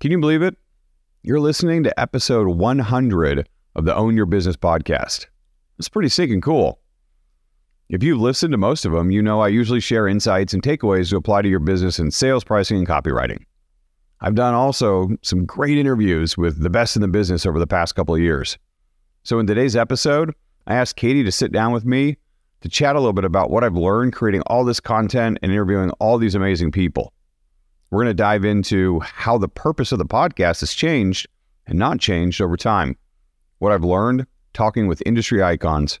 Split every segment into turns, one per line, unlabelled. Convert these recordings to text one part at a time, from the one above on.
Can you believe it? You're listening to episode 100 of the Own Your Business podcast. It's pretty sick and cool. If you've listened to most of them, you know I usually share insights and takeaways to apply to your business in sales, pricing, and copywriting. I've done also some great interviews with the best in the business over the past couple of years. So in today's episode, I asked Katy to sit down with me to chat a little bit about what I've learned creating all this content and interviewing all these amazing people. We're going to dive into how the purpose of the podcast has changed and not changed over time, what I've learned talking with industry icons,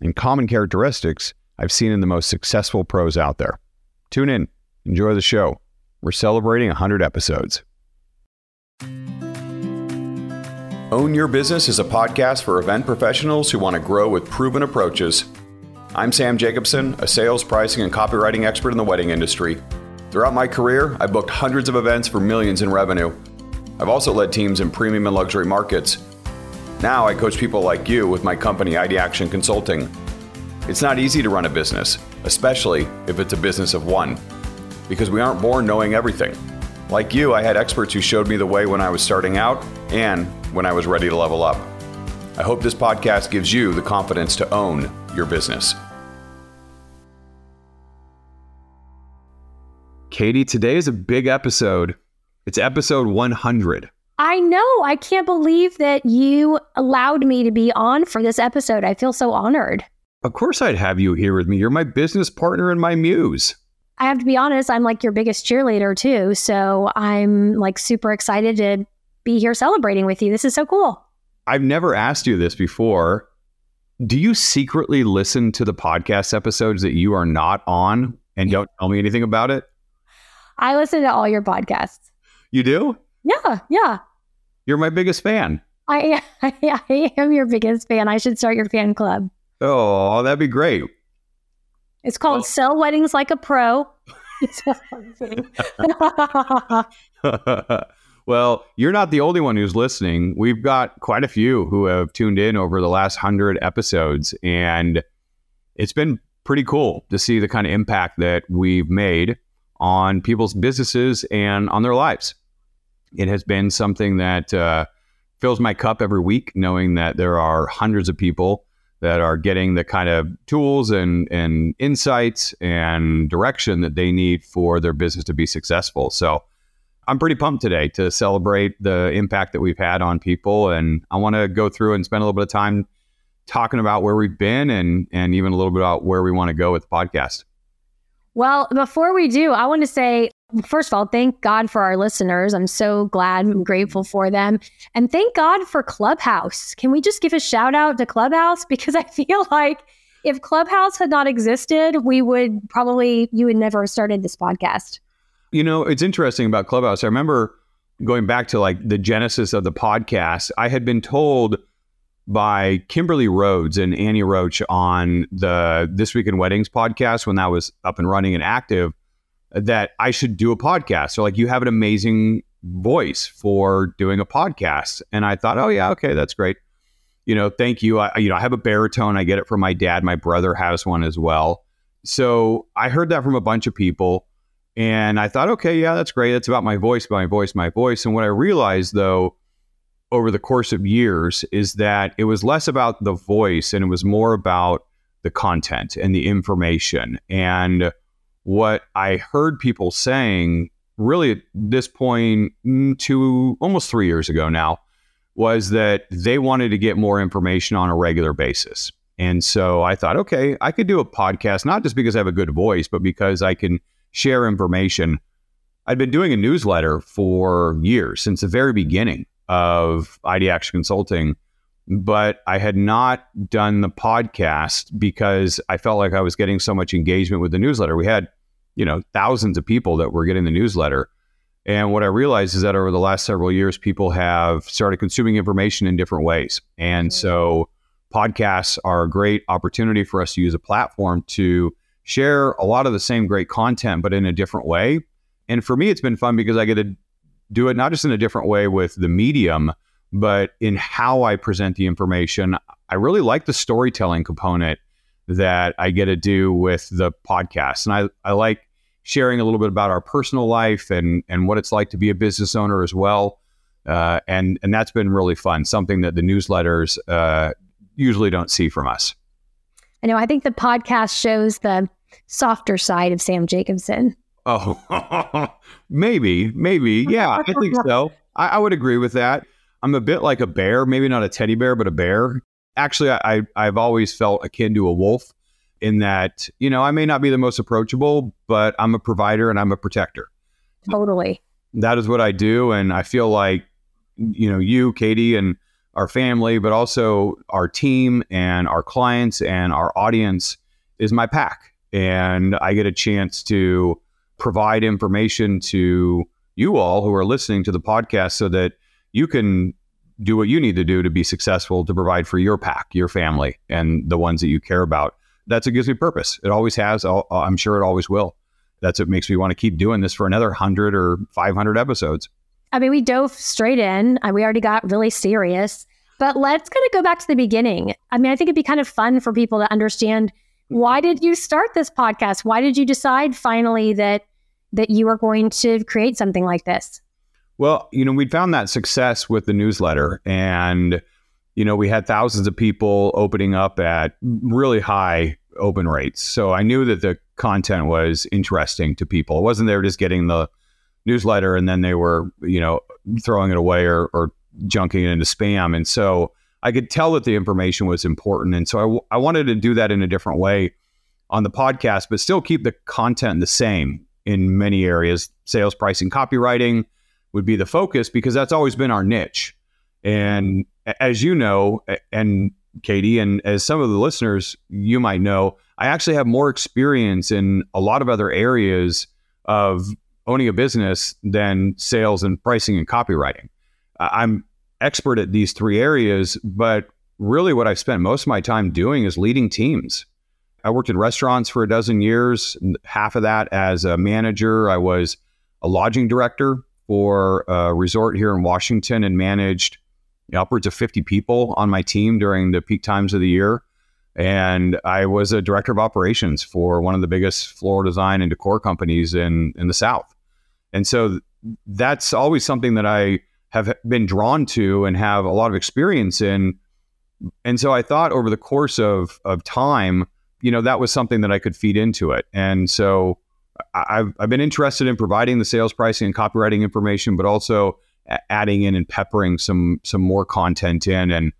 and common characteristics I've seen in the most successful pros out there. Tune in, enjoy the show. We're celebrating 100 episodes. Own Your Business is a podcast for event professionals who want to grow with proven approaches. I'm Sam Jacobson, a sales, pricing, and copywriting expert in the wedding industry. Throughout my career, I booked hundreds of events for millions in revenue. I've also led teams in premium and luxury markets. Now I coach people like you with my company, ID Action Consulting. It's not easy to run a business, especially if it's a business of one, because we aren't born knowing everything. Like you, I had experts who showed me the way when I was starting out and when I was ready to level up. I hope this podcast gives you the confidence to own your business. Katy, today is a big episode. It's episode 100.
I know. I can't believe that you allowed me to be on for this episode. I feel so honored.
Of course, I'd have you here with me. You're my business partner and my muse.
I have to be honest, I'm like your biggest cheerleader too. So I'm like super excited to be here celebrating with you. This is so cool.
I've never asked you this before. Do you secretly listen to the podcast episodes that you are not on and don't tell me anything about it?
I listen to all your podcasts.
You do?
Yeah, yeah.
You're my biggest fan.
I, I, I am your biggest fan. I should start your fan club.
Oh, that'd be great.
It's called well, Sell Weddings Like a Pro.
well, you're not the only one who's listening. We've got quite a few who have tuned in over the last hundred episodes, and it's been pretty cool to see the kind of impact that we've made on people's businesses and on their lives. It has been something that uh, fills my cup every week, knowing that there are hundreds of people that are getting the kind of tools and, and insights and direction that they need for their business to be successful. So I'm pretty pumped today to celebrate the impact that we've had on people. And I want to go through and spend a little bit of time talking about where we've been and, and even a little bit about where we want to go with the podcast.
Well, before we do, I want to say First of all, thank God for our listeners. I'm so glad and grateful for them. And thank God for Clubhouse. Can we just give a shout out to Clubhouse? Because I feel like if Clubhouse had not existed, we would probably, you would never have started this podcast.
You know, it's interesting about Clubhouse. I remember going back to like the genesis of the podcast, I had been told by Kimberly Rhodes and Annie Roach on the This Week in Weddings podcast when that was up and running and active that I should do a podcast. So like you have an amazing voice for doing a podcast. And I thought, oh yeah, okay, that's great. You know, thank you. I you know, I have a baritone. I get it from my dad. My brother has one as well. So I heard that from a bunch of people. And I thought, okay, yeah, that's great. That's about my voice, my voice, my voice. And what I realized though, over the course of years, is that it was less about the voice and it was more about the content and the information. And what I heard people saying really at this point mm, to almost three years ago now was that they wanted to get more information on a regular basis. And so I thought, okay, I could do a podcast, not just because I have a good voice, but because I can share information. I'd been doing a newsletter for years, since the very beginning of ID Action Consulting but I had not done the podcast because I felt like I was getting so much engagement with the newsletter. We had, you know, thousands of people that were getting the newsletter. And what I realized is that over the last several years, people have started consuming information in different ways. And so podcasts are a great opportunity for us to use a platform to share a lot of the same great content, but in a different way. And for me, it's been fun because I get to do it not just in a different way with the medium, but in how I present the information, I really like the storytelling component that I get to do with the podcast. And I, I like sharing a little bit about our personal life and and what it's like to be a business owner as well. Uh, and and that's been really fun. Something that the newsletters uh, usually don't see from us.
I know. I think the podcast shows the softer side of Sam Jacobson.
Oh, maybe, maybe, yeah, I think so. I, I, would agree with that. I'm a bit like a bear, maybe not a teddy bear, but a bear. Actually, I, I've always felt akin to a wolf in that, you know, I may not be the most approachable, but I'm a provider and I'm a protector.
Totally.
That is what I do. And I feel like, you know, you, Katy, and our family, but also our team and our clients and our audience is my pack. And I get a chance to provide information to you all who are listening to the podcast so that you can do what you need to do to be successful to provide for your pack, your family, and the ones that you care about. That's what gives me purpose. It always has. Uh, I'm sure it always will. That's what makes me want to keep doing this for another 100 or 500 episodes.
I mean, we dove straight in. We already got really serious, but let's kind of go back to the beginning. I mean, I think it'd be kind of fun for people to understand why did you start this podcast? Why did you decide finally that that you were going to create something like this?
Well, you know, we'd found that success with the newsletter and you know, we had thousands of people opening up at really high open rates. So I knew that the content was interesting to people. It wasn't there just getting the newsletter and then they were, you know, throwing it away or, or junking it into spam. And so I could tell that the information was important. And so I, w- I wanted to do that in a different way on the podcast, but still keep the content the same in many areas. Sales, pricing, copywriting would be the focus because that's always been our niche. And as you know, and Katy, and as some of the listeners you might know, I actually have more experience in a lot of other areas of owning a business than sales and pricing and copywriting. I'm expert at these three areas, but really what I've spent most of my time doing is leading teams. I worked in restaurants for a dozen years, half of that as a manager. I was a lodging director for a resort here in Washington and managed upwards of 50 people on my team during the peak times of the year. And I was a director of operations for one of the biggest floral design and decor companies in, in the South. And so that's always something that I have been drawn to and have a lot of experience in. And so I thought over the course of, of time, you know, that was something that I could feed into it. And so I've, I've been interested in providing the sales pricing and copywriting information, but also adding in and peppering some some more content in and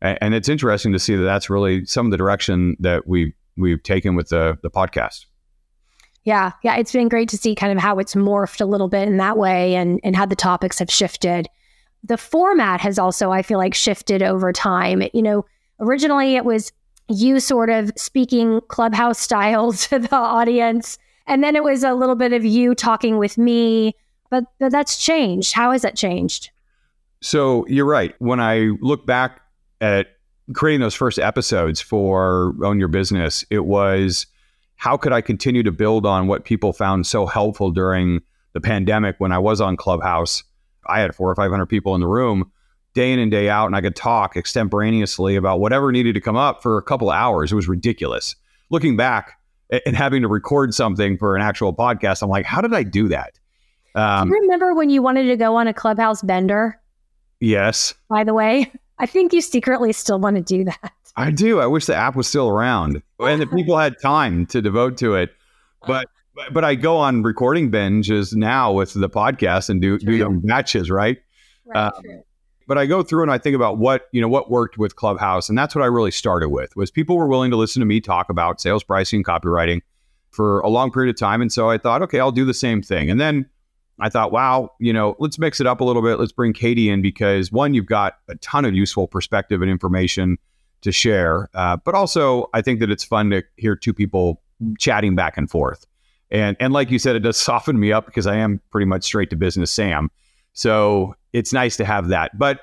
and it's interesting to see that that's really some of the direction that we we've taken with the the podcast.
Yeah, yeah, it's been great to see kind of how it's morphed a little bit in that way and and how the topics have shifted. The format has also I feel like shifted over time. You know, originally it was you sort of speaking clubhouse style to the audience and then it was a little bit of you talking with me but, but that's changed. How has that changed?
So you're right. When I look back at creating those first episodes for Own Your Business, it was how could I continue to build on what people found so helpful during the pandemic when I was on Clubhouse? I had four or 500 people in the room day in and day out, and I could talk extemporaneously about whatever needed to come up for a couple of hours. It was ridiculous. Looking back and having to record something for an actual podcast, I'm like, how did I do that?
Um, do you remember when you wanted to go on a clubhouse bender?
Yes.
By the way, I think you secretly still want to do that.
I do. I wish the app was still around and the people had time to devote to it. But but I go on recording binges now with the podcast and do do them batches, right? right uh, but I go through and I think about what you know what worked with Clubhouse, and that's what I really started with was people were willing to listen to me talk about sales pricing, copywriting for a long period of time, and so I thought, okay, I'll do the same thing, and then I thought, wow, you know, let's mix it up a little bit. Let's bring Katy in because one, you've got a ton of useful perspective and information to share, uh, but also I think that it's fun to hear two people chatting back and forth. And and like you said, it does soften me up because I am pretty much straight to business Sam. So it's nice to have that. But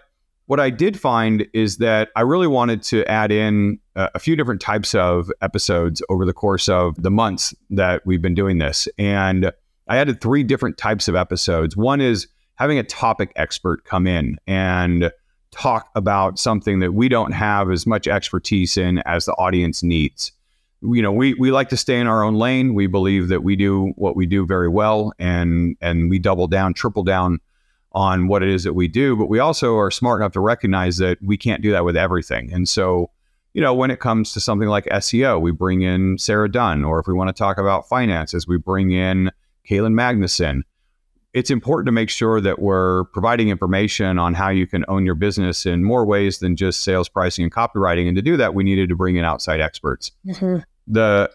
what I did find is that I really wanted to add in a, few different types of episodes over the course of the months that we've been doing this. And I added three different types of episodes. One is having a topic expert come in and talk about something that we don't have as much expertise in as the audience needs. you know, we we like to stay in our own lane. We believe that we do what we do very well, and and we double down, triple down on what it is that we do. But we also are smart enough to recognize that we can't do that with everything. And so, you know, when it comes to something like SEO, we bring in Sara Dunn, or if we want to talk about finances, we bring in Kaylin Magnuson. It's important to make sure that we're providing information on how you can own your business in more ways than just sales, pricing, and copywriting. And to do that, we needed to bring in outside experts. Mm-hmm. The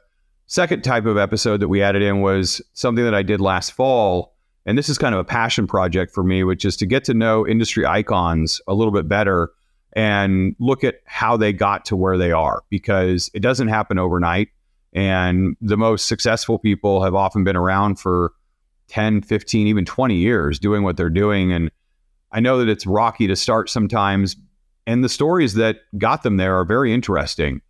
second type of episode that we added in was something that I did last fall. And this is kind of a passion project for me, which is to get to know industry icons a little bit better and look at how they got to where they are because it doesn't happen overnight. And the most successful people have often been around for 10, 15, even 20 years doing what they're doing. And I know that it's rocky to start sometimes. And the stories that got them there are very interesting.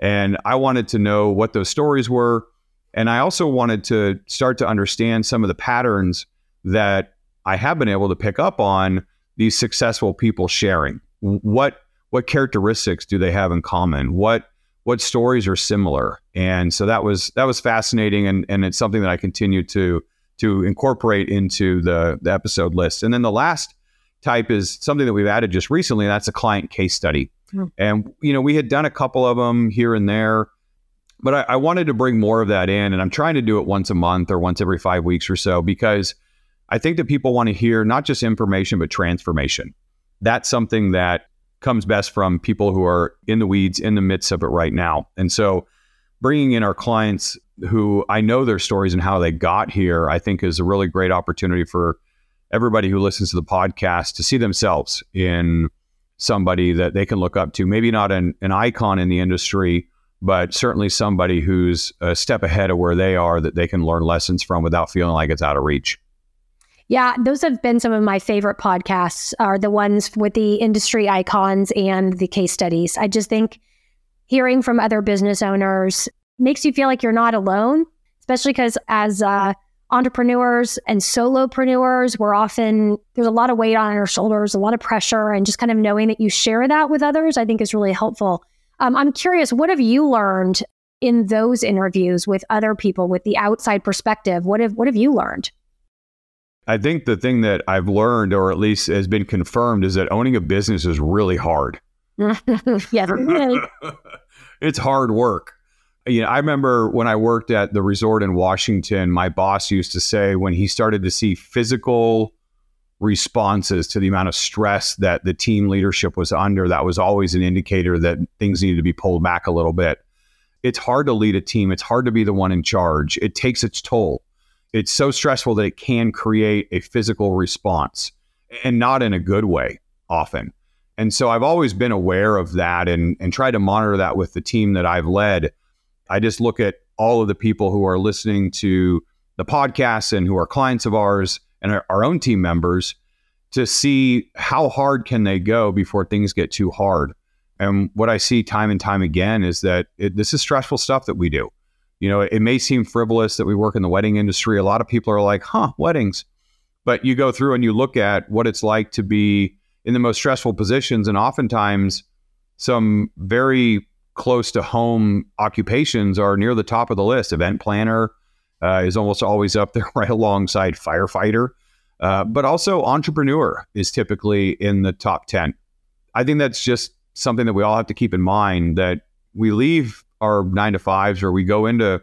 And I wanted to know what those stories were. And I also wanted to start to understand some of the patterns that I have been able to pick up on these successful people sharing. What what characteristics do they have in common? What what stories are similar? And so that was that was fascinating and, and it's something that I continue to to incorporate into the, the episode list. And then the last type is something that we've added just recently, and that's a client case study. Mm. And you know, we had done a couple of them here and there, but I, I wanted to bring more of that in, and I'm trying to do it once a month or once every five weeks or so because I think that people want to hear not just information but transformation. That's something that comes best from people who are in the weeds, in the midst of it right now. And so, bringing in our clients who I know their stories and how they got here, I think is a really great opportunity for everybody who listens to the podcast to see themselves in somebody that they can look up to. Maybe not an, an icon in the industry, but certainly somebody who's a step ahead of where they are that they can learn lessons from without feeling like it's out of reach.
Yeah, those have been some of my favorite podcasts are the ones with the industry icons and the case studies. I just think hearing from other business owners makes you feel like you're not alone, especially because as uh, entrepreneurs and solopreneurs, we're often, there's a lot of weight on our shoulders, a lot of pressure, and just kind of knowing that you share that with others, I think is really helpful. Um, I'm curious, what have you learned in those interviews with other people with the outside perspective? What have, what have you learned?
I think the thing that I've learned, or at least has been confirmed, is that owning a business is really hard.
yeah,
it's hard work. You know, I remember when I worked at the resort in Washington, my boss used to say when he started to see physical responses to the amount of stress that the team leadership was under, that was always an indicator that things needed to be pulled back a little bit. It's hard to lead a team, it's hard to be the one in charge. It takes its toll it's so stressful that it can create a physical response and not in a good way often. And so I've always been aware of that and, and try to monitor that with the team that I've led. I just look at all of the people who are listening to the podcast and who are clients of ours and our, our own team members to see how hard can they go before things get too hard. And what I see time and time again is that it, this is stressful stuff that we do. You know, it may seem frivolous that we work in the wedding industry. A lot of people are like, huh, weddings. But you go through and you look at what it's like to be in the most stressful positions, and oftentimes some very close to home occupations are near the top of the list. Event planner uh, is almost always up there, right alongside firefighter. Uh, but also entrepreneur is typically in the top 10. I think that's just something that we all have to keep in mind that we leave our nine to fives or we go into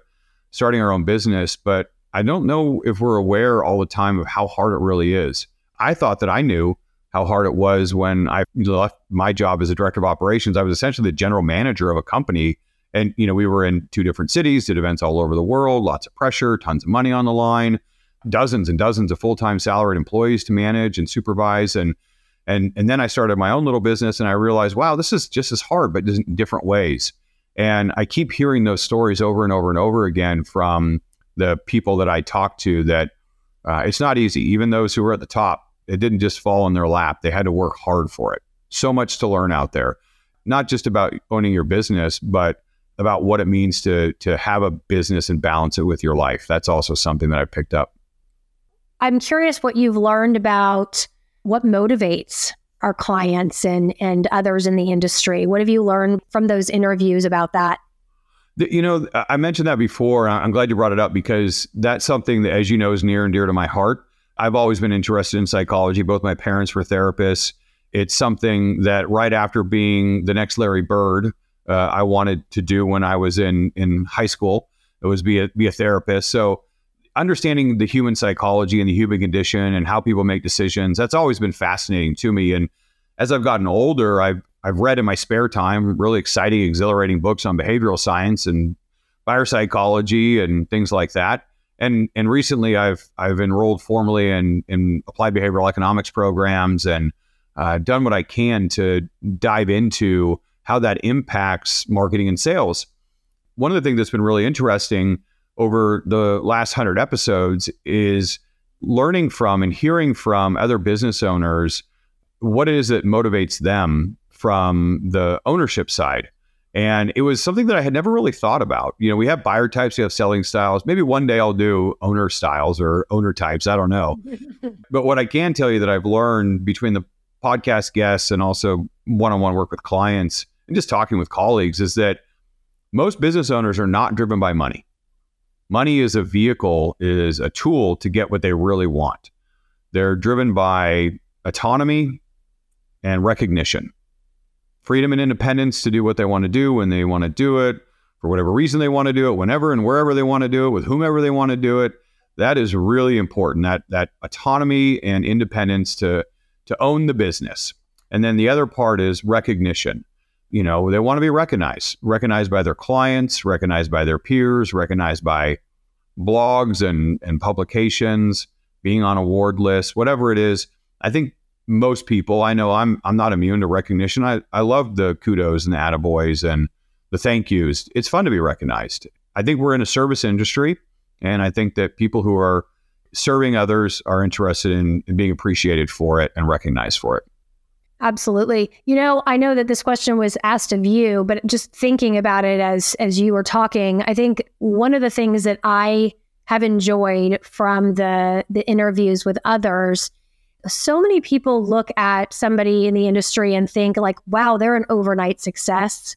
starting our own business, but I don't know if we're aware all the time of how hard it really is. I thought that I knew how hard it was when I left my job as a director of operations. I was essentially the general manager of a company. And, you know, we were in two different cities, did events all over the world, lots of pressure, tons of money on the line, dozens and dozens of full-time salaried employees to manage and supervise. And and and then I started my own little business and I realized, wow, this is just as hard, but in different ways. And I keep hearing those stories over and over and over again from the people that I talk to that uh, it's not easy. Even those who are at the top, it didn't just fall in their lap. They had to work hard for it. So much to learn out there, not just about owning your business, but about what it means to to have a business and balance it with your life. That's also something that I picked up.
I'm curious what you've learned about what motivates our clients and and others in the industry? What have you learned from those interviews about that?
You know, I mentioned that before. I'm glad you brought it up because that's something that, as you know, is near and dear to my heart. I've always been interested in psychology. Both my parents were therapists. It's something that right after being the next Larry Bird, uh, I wanted to do when I was in in high school. It was be a be a therapist. So understanding the human psychology and the human condition and how people make decisions that's always been fascinating to me. And as I've gotten older, I've I've read in my spare time really exciting, exhilarating books on behavioral science and biopsychology and things like that. And and recently, I've I've enrolled formally in in applied behavioral economics programs and uh, done what I can to dive into how that impacts marketing and sales. One of the things that's been really interesting over the last hundred episodes is learning from and hearing from other business owners what it is that motivates them from the ownership side. And it was something that I had never really thought about. You know, we have buyer types, we have selling styles. Maybe one day I'll do owner styles or owner types. I don't know. but what I can tell you that I've learned between the podcast guests and also one on one work with clients and just talking with colleagues is that most business owners are not driven by money. Money is a vehicle, is a tool to get what they really want. They're driven by autonomy and recognition freedom and independence to do what they want to do when they want to do it, for whatever reason they want to do it, whenever and wherever they want to do it, with whomever they want to do it. That is really important. That that autonomy and independence to to own the business. And then the other part is recognition. You know, they want to be recognized, recognized by their clients, recognized by their peers, recognized by blogs and, and publications, being on award lists, whatever it is. I think most people. I know I'm I'm not immune to recognition. I, I love the kudos and the attaboys and the thank yous. It's fun to be recognized. I think we're in a service industry, and I think that people who are serving others are interested in, in being appreciated for it and recognized for it.
Absolutely. You know, I know that this question was asked of you, but just thinking about it as as you were talking, I think one of the things that I have enjoyed from the the interviews with others so many people look at somebody in the industry and think like, wow, they're an overnight success.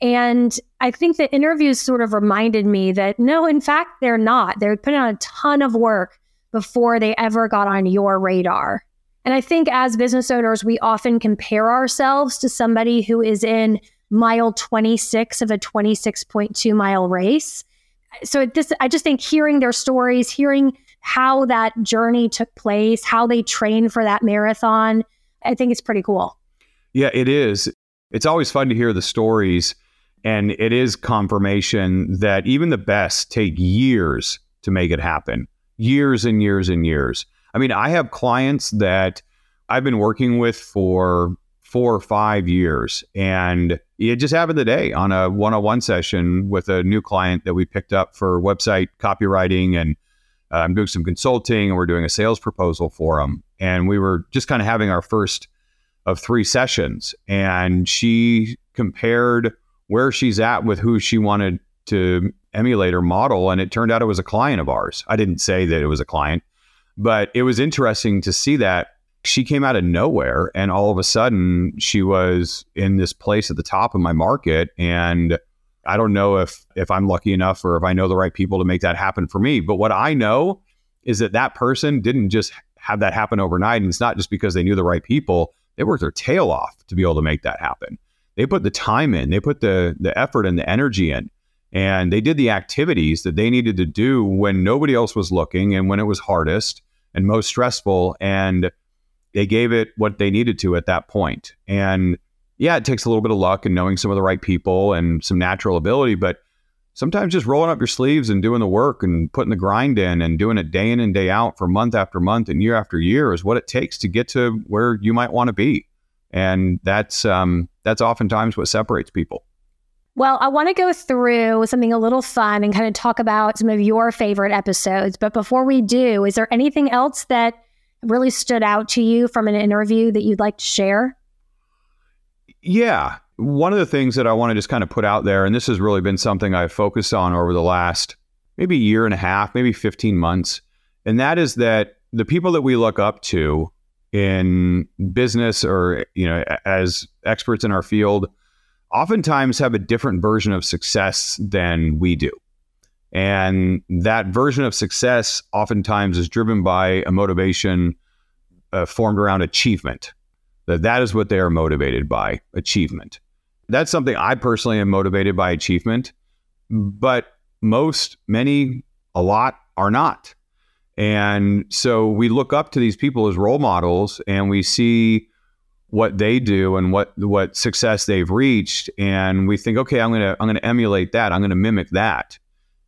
And I think the interviews sort of reminded me that no, in fact, they're not. They're putting on a ton of work before they ever got on your radar. And I think as business owners, we often compare ourselves to somebody who is in mile 26 of a 26.2 mile race. So this, I just think hearing their stories, hearing how that journey took place, how they trained for that marathon. I think it's pretty cool.
Yeah, it is. It's always fun to hear the stories. And it is confirmation that even the best take years to make it happen years and years and years. I mean, I have clients that I've been working with for four or five years. And it just happened today on a one on one session with a new client that we picked up for website copywriting and uh, I'm doing some consulting and we're doing a sales proposal for them. And we were just kind of having our first of three sessions. And she compared where she's at with who she wanted to emulate or model. And it turned out it was a client of ours. I didn't say that it was a client, but it was interesting to see that she came out of nowhere and all of a sudden she was in this place at the top of my market and I don't know if if I'm lucky enough or if I know the right people to make that happen for me. But what I know is that that person didn't just have that happen overnight, and it's not just because they knew the right people. They worked their tail off to be able to make that happen. They put the time in, they put the the effort and the energy in, and they did the activities that they needed to do when nobody else was looking and when it was hardest and most stressful, and they gave it what they needed to at that point. And yeah, it takes a little bit of luck and knowing some of the right people and some natural ability, but sometimes just rolling up your sleeves and doing the work and putting the grind in and doing it day in and day out for month after month and year after year is what it takes to get to where you might want to be. And that's um, that's oftentimes what separates people.
Well, I want to go through something a little fun and kind of talk about some of your favorite episodes. But before we do, is there anything else that really stood out to you from an interview that you'd like to share?
Yeah. One of the things that I want to just kind of put out there, and this has really been something I've focused on over the last maybe year and a half, maybe 15 months, and that is that the people that we look up to in business or, you know, as experts in our field oftentimes have a different version of success than we do. And that version of success oftentimes is driven by a motivation uh, formed around achievement. That that is what they are motivated by, achievement. That's something I personally am motivated by achievement, but most, many, a lot are not. And so we look up to these people as role models and we see what they do and what what success they've reached. And we think okay I'm going to I'm going to emulate that. I'm going to mimic that.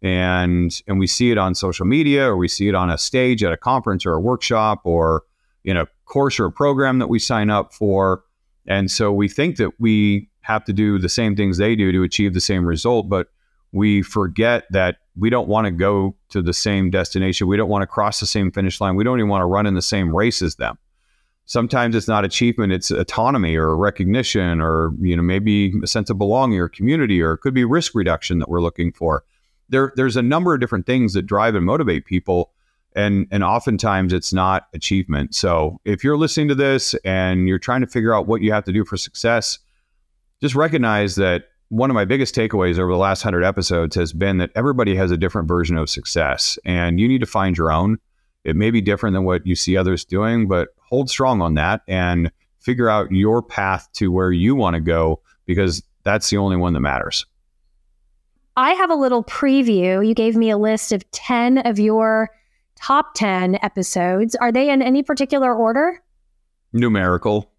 And and we see it on social media or we see it on a stage at a conference or a workshop or in a course or a program that we sign up for. And so we think that we have to do the same things they do to achieve the same result but we forget that we don't want to go to the same destination. We don't want to cross the same finish line. We don't even want to run in the same race as them sometimes it's not achievement it's autonomy or recognition or you know maybe a sense of belonging or community or it could be risk reduction that we're looking for. There there's a number of different things that drive and motivate people and and oftentimes it's not achievement. So if you're listening to this and you're trying to figure out what you have to do for success just recognize that one of my biggest takeaways over the last 100 episodes has been that everybody has a different version of success and you need to find your own it may be different than what you see others doing but hold strong on that and figure out your path to where you want to go because that's the only one that matters
I have a little preview. You gave me a list of 10 of your top 10 episodes. Are they in any particular order?
Numerical.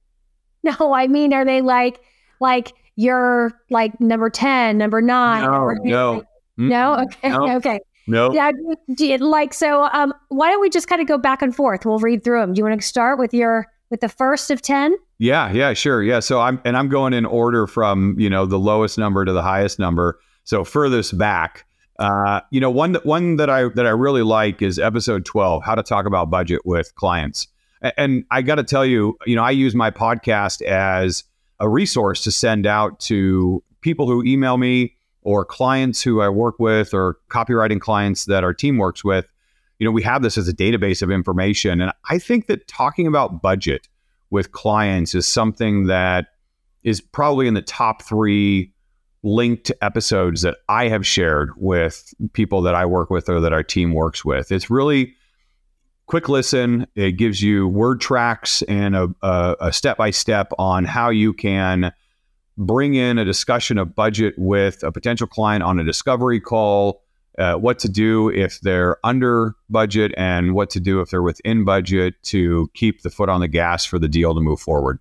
No, I mean, are they like, like you're like number 10, number nine?
No, no.
Mm, no? Okay.
No.
Okay.
No.
Yeah. Like, so um, why don't we just kind of go back and forth? We'll read through them. Do you want to start with your, with the first of 10?
Yeah, yeah, sure. Yeah. So I'm, and I'm going in order from, you know, the lowest number to the highest number. So furthest back, uh, you know, one that one that I that I really like is episode twelve, how to talk about budget with clients. And, and I got to tell you, you know, I use my podcast as a resource to send out to people who email me or clients who I work with or copywriting clients that our team works with. You know, we have this as a database of information, and I think that talking about budget with clients is something that is probably in the top three linked episodes that I have shared with people that I work with or that our team works with. It's really quick listen. It gives you word tracks and a step by step on how you can bring in a discussion of budget with a potential client on a discovery call. Uh, what to do if they're under budget and what to do if they're within budget to keep the foot on the gas for the deal to move forward.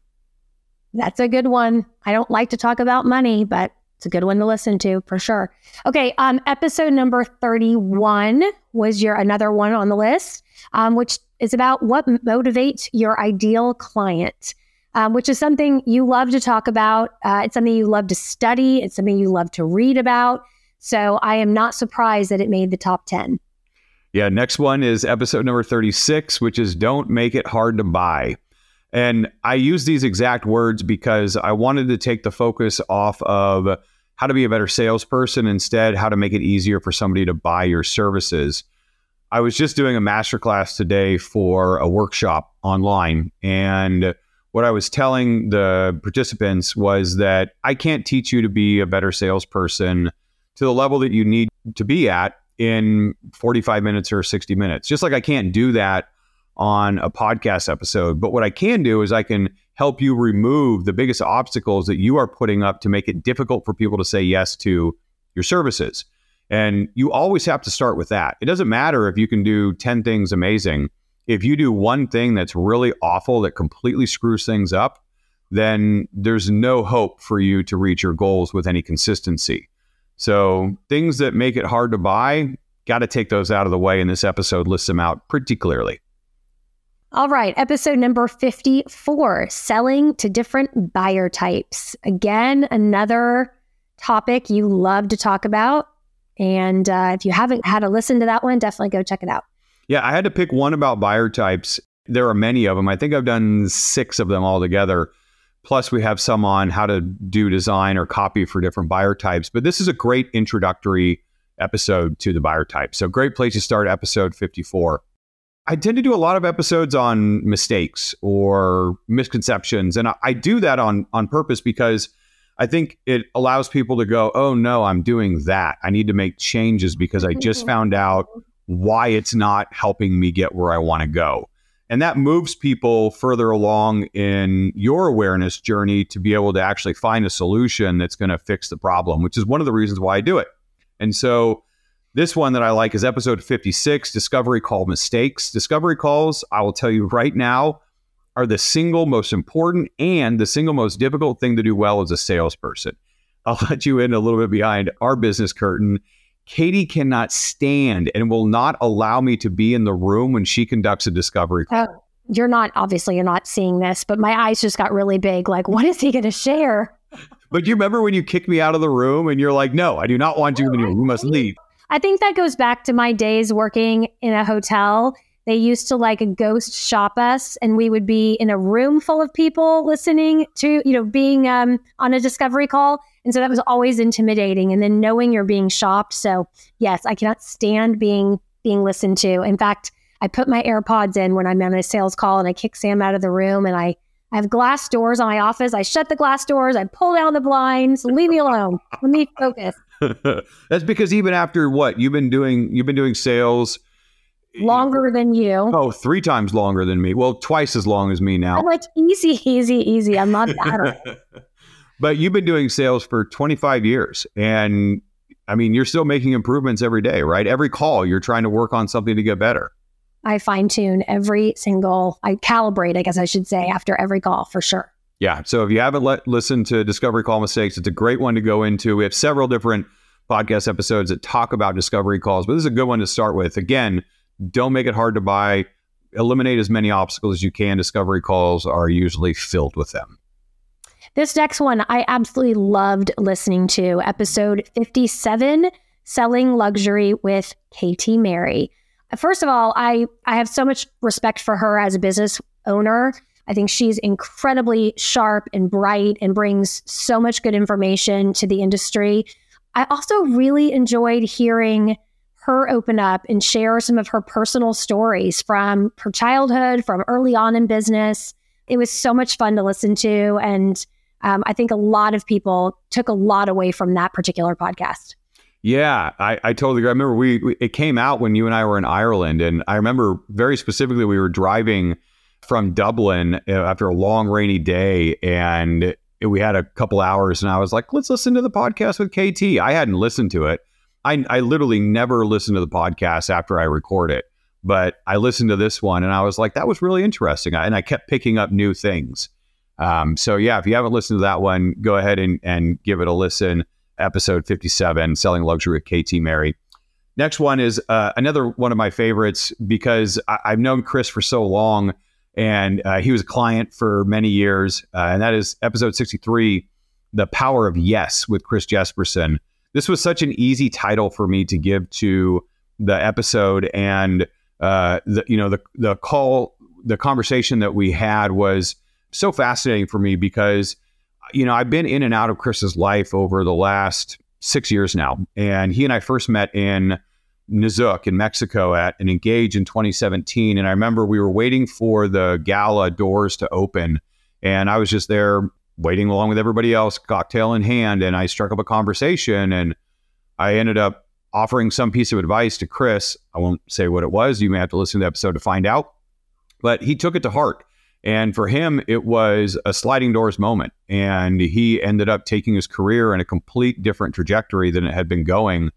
That's a good one. I don't like to talk about money, but it's a good one to listen to for sure. Okay, um, episode number 31 was your another one on the list, um, which is about what motivates your ideal client, um, which is something you love to talk about. Uh, it's something you love to study. It's something you love to read about. So I am not surprised that it made the top 10.
Yeah, next one is episode number 36, which is Don't Make It Hard to Buy. And I use these exact words because I wanted to take the focus off of how to be a better salesperson, instead, how to make it easier for somebody to buy your services. I was just doing a masterclass today for a workshop online. And what I was telling the participants was that I can't teach you to be a better salesperson to the level that you need to be at in 45 minutes or 60 minutes. Just like I can't do that on a podcast episode. But what I can do is I can help you remove the biggest obstacles that you are putting up to make it difficult for people to say yes to your services. And you always have to start with that. It doesn't matter if you can do 10 things amazing. If you do one thing that's really awful that completely screws things up, then there's no hope for you to reach your goals with any consistency. So, things that make it hard to buy, got to take those out of the way. And this episode lists them out pretty clearly.
All right, episode number 54 selling to different buyer types. Again, another topic you love to talk about. And uh, if you haven't had a listen to that one, definitely go check it out.
Yeah, I had to pick one about buyer types. There are many of them. I think I've done six of them altogether. Plus, we have some on how to do design or copy for different buyer types. But this is a great introductory episode to the buyer type. So, great place to start episode 54. I tend to do a lot of episodes on mistakes or misconceptions, and I, I do that on on purpose because I think it allows people to go, oh no, I'm doing that. I need to make changes because I just mm-hmm. found out why it's not helping me get where I want to go. And that moves people further along in your awareness journey to be able to actually find a solution that's going to fix the problem, which is one of the reasons why I do it. And so, this one that I like is episode 56 Discovery Call Mistakes. Discovery calls, I will tell you right now, are the single most important and the single most difficult thing to do well as a salesperson. I'll let you in a little bit behind our business curtain. Katy cannot stand and will not allow me to be in the room when she conducts a discovery call.
Oh, you're not, obviously, you're not seeing this, but my eyes just got really big. Like, what is he going to share?
But you remember when you kicked me out of the room and you're like, no, I do not want you in here. You must leave.
I think that goes back to my days working in a hotel they used to like ghost shop us, and we would be in a room full of people listening to, you know, being um, on a discovery call. And so that was always intimidating. And then knowing you're being shopped. So yes, I cannot stand being being listened to. In fact, I put my AirPods in when I'm on a sales call and I kick Sam out of the room and I I have glass doors on my office. I shut the glass doors. I pull down the blinds. Leave me alone. Let me focus.
That's because even after what you've been doing, you've been doing sales
longer than you.
Oh, three times longer than me. Well, twice as long as me now.
I'm like easy, easy, easy. I'm not that.
but you've been doing sales for 25 years, and I mean, you're still making improvements every day, right? Every call, you're trying to work on something to get better.
I fine tune every single. I calibrate, I guess I should say, after every call for sure.
Yeah. So if you haven't let, listened to Discovery Call Mistakes, it's a great one to go into. We have several different podcast episodes that talk about discovery calls, but this is a good one to start with. Again, don't make it hard to buy. Eliminate as many obstacles as you can. Discovery calls are usually filled with them.
This next one I absolutely loved listening to. Episode 57 Selling Luxury with KT Merry. First of all, I, I have so much respect for her as a business owner. I think she's incredibly sharp and bright and brings so much good information to the industry. I also really enjoyed hearing her open up and share some of her personal stories from her childhood, from early on in business. It was so much fun to listen to. And um, I think a lot of people took a lot away from that particular podcast.
Yeah, I, I totally agree. I remember we, we, it came out when you and I were in Ireland, and I remember very specifically we were driving from Dublin uh, after a long rainy day, and we had a couple hours, and I was like, "Let's listen to the podcast with KT." I hadn't listened to it, I, I literally never listen to the podcast after I record it, but I listened to this one and I was like, that was really interesting. And I kept picking up new things. Um, so, yeah, if you haven't listened to that one, go ahead and, and give it a listen. Episode 57 Selling Luxury with KT Merry. Next one is uh, another one of my favorites because I, have known Chris for so long and uh, he was a client for many years. Uh, and that is episode 63 The Power of Yes with Chris Jesperson this was such an easy title for me to give to the episode and uh, the you know the the call the conversation that we had was so fascinating for me because you know I've been in and out of Chris's life over the last six years now, and he and I first met in Nizuc in Mexico at an Engage in 2017, and I remember we were waiting for the gala doors to open, and I was just there waiting along with everybody else, cocktail in hand, and I struck up a conversation and I ended up offering some piece of advice to Chris. I won't say what it was. You may have to listen to the episode to find out. But he took it to heart. And for him, it was a sliding doors moment. And he ended up taking his career in a complete different trajectory than it had been going.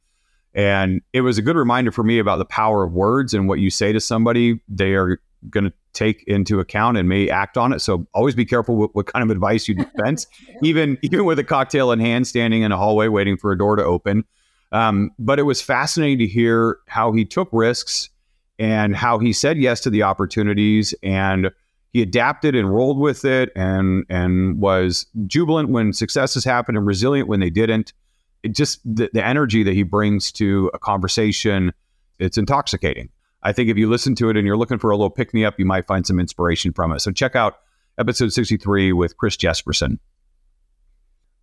And it was a good reminder for me about the power of words and what you say to somebody, they are going to take into account and may act on it. So always be careful with what kind of advice you dispense, even even with a cocktail in hand, standing in a hallway waiting for a door to open. Um, but it was fascinating to hear how he took risks and how he said yes to the opportunities and he adapted and rolled with it and and was jubilant when successes happened and resilient when they didn't. It just the, the energy that he brings to a conversation, it's intoxicating. I think if you listen to it and you're looking for a little pick me up, you might find some inspiration from it. So check out episode 63 with Chris Jesperson.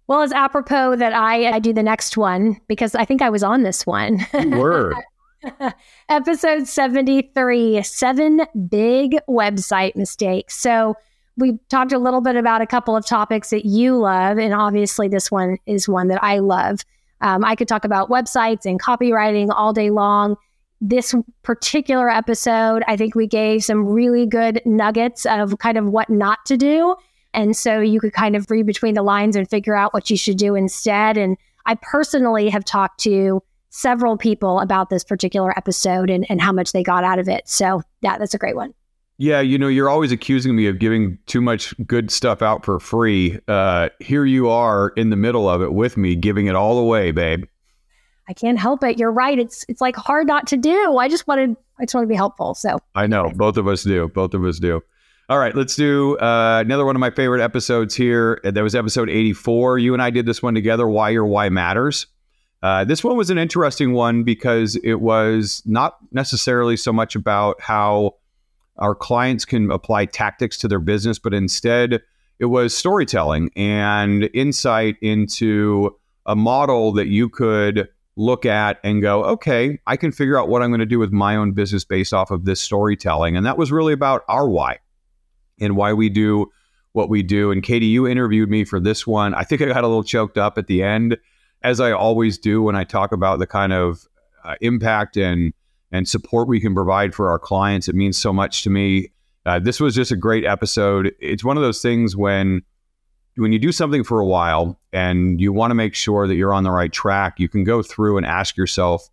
Well, it's apropos that I, I do the next one because I think I was on this one.
Word.
episode 73 Seven Big Website Mistakes. So, we talked a little bit about a couple of topics that you love. And obviously, this one is one that I love. Um, I could talk about websites and copywriting all day long. This particular episode, I think we gave some really good nuggets of kind of what not to do. And so you could kind of read between the lines and figure out what you should do instead. And I personally have talked to several people about this particular episode and, and how much they got out of it. So, yeah, that's a great one.
Yeah, you know, you're always accusing me of giving too much good stuff out for free. Uh, here you are in the middle of it with me, giving it all away, babe.
I can't help it. You're right. It's it's like hard not to do. I just wanted I just want to be helpful. So
I know both of us do. Both of us do. All right, let's do uh, another one of my favorite episodes here. That was episode 84. You and I did this one together. Why your why matters. Uh, this one was an interesting one because it was not necessarily so much about how our clients can apply tactics to their business, but instead it was storytelling and insight into a model that you could look at and go, okay, I can figure out what I'm going to do with my own business based off of this storytelling. And that was really about our why and why we do what we do. And Katy, you interviewed me for this one. I think I got a little choked up at the end, as I always do when I talk about the kind of uh, impact and and support we can provide for our clients. It means so much to me. Uh, this was just a great episode. It's one of those things when when you do something for a while and you want to make sure that you're on the right track, you can go through and ask yourself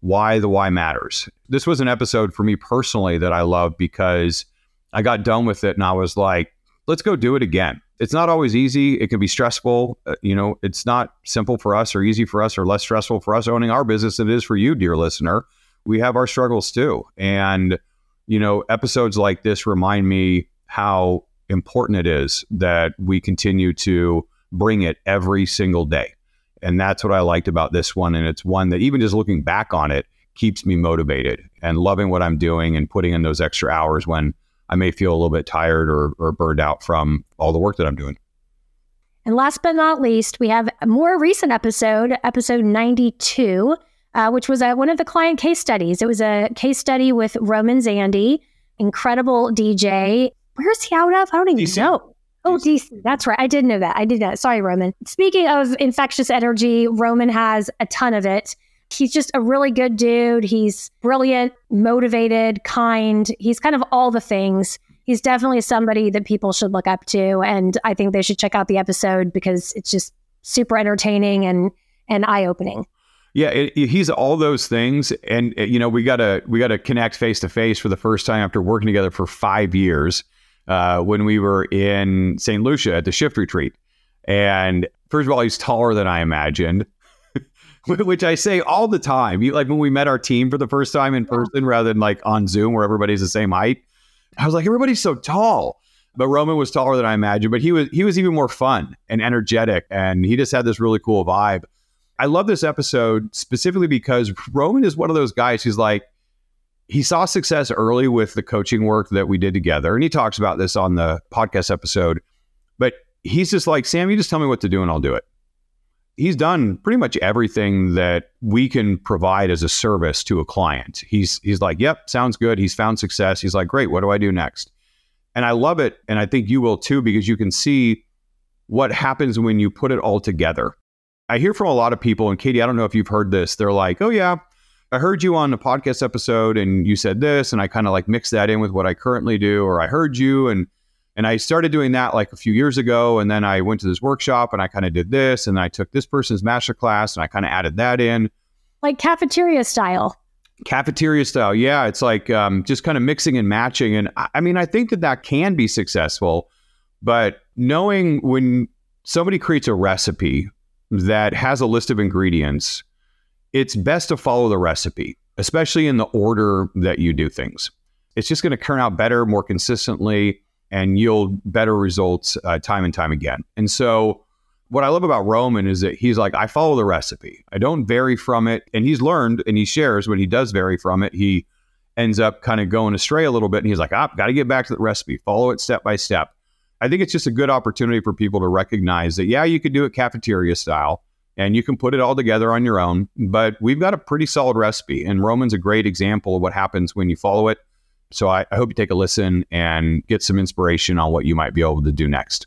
why the why matters. This was an episode for me personally that I love because I got done with it and I was like, let's go do it again. It's not always easy. It can be stressful. Uh, you know, it's not simple for us or easy for us or less stressful for us owning our business than it is for you, dear listener we have our struggles too. And, you know, episodes like this remind me how important it is that we continue to bring it every single day. And that's what I liked about this one. And it's one that even just looking back on it keeps me motivated and loving what I'm doing and putting in those extra hours when I may feel a little bit tired or, or burned out from all the work that I'm doing.
And last but not least, we have a more recent episode, episode 92 uh, which was a, one of the client case studies. It was a case study with Roman Zandi, incredible DJ. Where's he out of? I don't even DC. know. Oh, DC. That's right. I did know that. I did that. Sorry, Roman. Speaking of infectious energy, Roman has a ton of it. He's just a really good dude. He's brilliant, motivated, kind. He's kind of all the things. He's definitely somebody that people should look up to. And I think they should check out the episode because it's just super entertaining and, and eye opening.
Yeah, it, it, he's all those things, and uh, you know we gotta we gotta connect face to face for the first time after working together for five years uh, when we were in St. Lucia at the Shift Retreat. And first of all, he's taller than I imagined, which I say all the time. You, like when we met our team for the first time in person rather than like on Zoom where everybody's the same height. I was like, everybody's so tall. But Roman was taller than I imagined, but he was he was even more fun and energetic, and he just had this really cool vibe. I love this episode specifically because Roman is one of those guys who's like, he saw success early with the coaching work that we did together. And he talks about this on the podcast episode. But he's just like, Sam, you just tell me what to do and I'll do it. He's done pretty much everything that we can provide as a service to a client. He's he's like, yep, sounds good. He's found success. He's like, great, what do I do next? And I love it. And I think you will too, because you can see what happens when you put it all together. I hear from a lot of people, and Katy, I don't know if you've heard this. They're like, oh, yeah, I heard you on a podcast episode and you said this, and I kind of like mixed that in with what I currently do, or I heard you and and I started doing that like a few years ago, and then I went to this workshop and I kind of did this, and I took this person's master class and I kind of added that in,
like cafeteria style.
Cafeteria style, yeah. It's like um, just kind of mixing and matching, and I, I mean, I think that that can be successful, but knowing when somebody creates a recipe that has a list of ingredients, it's best to follow the recipe, especially in the order that you do things. It's just going to turn out better, more consistently, and yield better results uh, time and time again. And so, what I love about Roman is that he's like, I follow the recipe. I don't vary from it. And he's learned and he shares when he does vary from it, he ends up kind of going astray a little bit. And he's like, ah, got to get back to the recipe, follow it step by step. I think it's just a good opportunity for people to recognize that, yeah, you could do it cafeteria style and you can put it all together on your own, but we've got a pretty solid recipe. And Roman's a great example of what happens when you follow it So I, I hope you take a listen and get some inspiration on what you might be able to do next.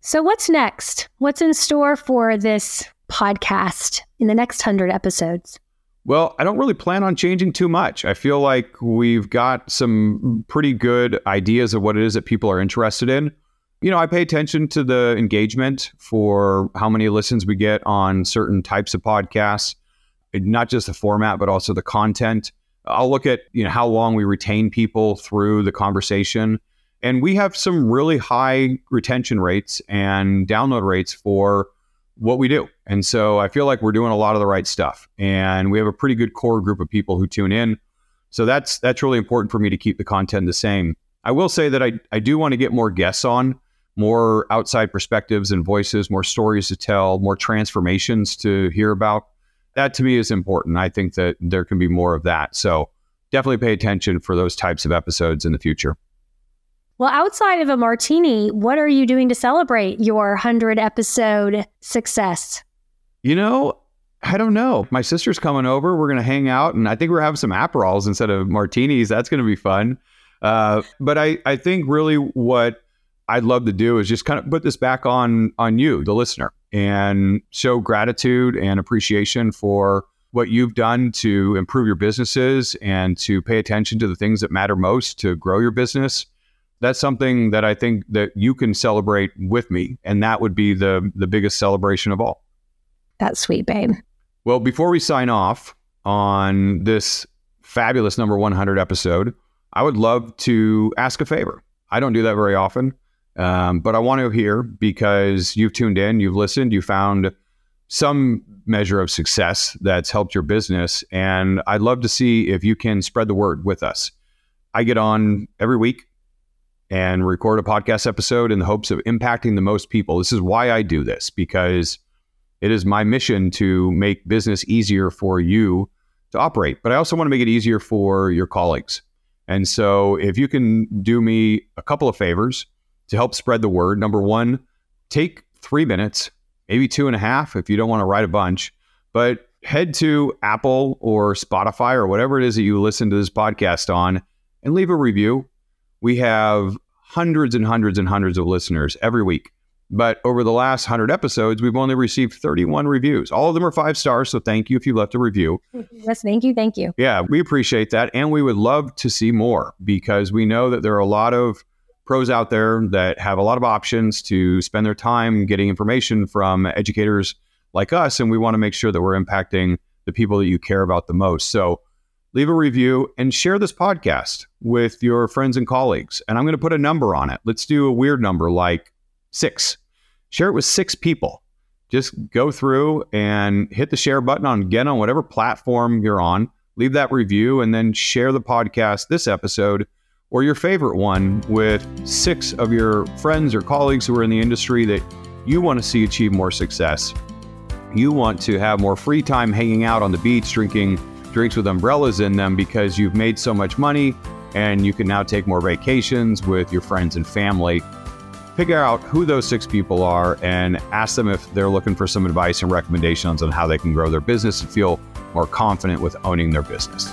So, what's next? What's in store for this podcast in the next 100 episodes?
Well, I don't really plan on changing too much. I feel like we've got some pretty good ideas of what it is that people are interested in. You know, I pay attention to the engagement for how many listens we get on certain types of podcasts, not just the format, but also the content. I'll look at, you know, how long we retain people through the conversation. And we have some really high retention rates and download rates for what we do. And so I feel like we're doing a lot of the right stuff. And we have a pretty good core group of people who tune in. So that's that's really important for me to keep the content the same. I will say that I, I do want to get more guests on, more outside perspectives and voices, more stories to tell, more transformations to hear about. That to me is important. I think that there can be more of that. So definitely pay attention for those types of episodes in the future.
Well, outside of a martini, what are you doing to celebrate your 100 episode success?
You know, I don't know. My sister's coming over. We're going to hang out, and I think we're having some Aperols instead of martinis. That's going to be fun. Uh, but I, I think really what I'd love to do is just kind of put this back on on you, the listener, and show gratitude and appreciation for what you've done to improve your businesses and to pay attention to the things that matter most to grow your business that's something that I think that you can celebrate with me, and that would be the the biggest celebration of all.
That's sweet, babe.
Well, before we sign off on this fabulous number 100 episode, I would love to ask a favor. I don't do that very often, um, but I want to hear because you've tuned in, you've listened, you found some measure of success that's helped your business, and I'd love to see if you can spread the word with us. I get on every week and record a podcast episode in the hopes of impacting the most people. This is why I do this because it is my mission to make business easier for you to operate, but I also want to make it easier for your colleagues. And so if you can do me a couple of favors to help spread the word, number one, take three minutes, maybe two and a half if you don't want to write a bunch, but head to Apple or Spotify or whatever it is that you listen to this podcast on and leave a review. We have hundreds and hundreds and hundreds of listeners every week. But over the last 100 episodes, we've only received 31 reviews. All of them are five stars. So thank you if you left a review.
Yes, thank you. Thank you.
Yeah, we appreciate that. And we would love to see more because we know that there are a lot of pros out there that have a lot of options to spend their time getting information from educators like us. And we want to make sure that we're impacting the people that you care about the most. So leave a review, and share this podcast with your friends and colleagues. And I'm going to put a number on it. Let's do a weird number like six. Share it with six people. Just go through and hit the share button on again on whatever platform you're on. Leave that review and then share the podcast, this episode, or your favorite one with six of your friends or colleagues who are in the industry that you want to see achieve more success. You want to have more free time hanging out on the beach, drinking drinks with umbrellas in them because you've made so much money and you can now take more vacations with your friends and family. Figure out who those six people are and ask them if they're looking for some advice and recommendations on how they can grow their business and feel more confident with owning their business.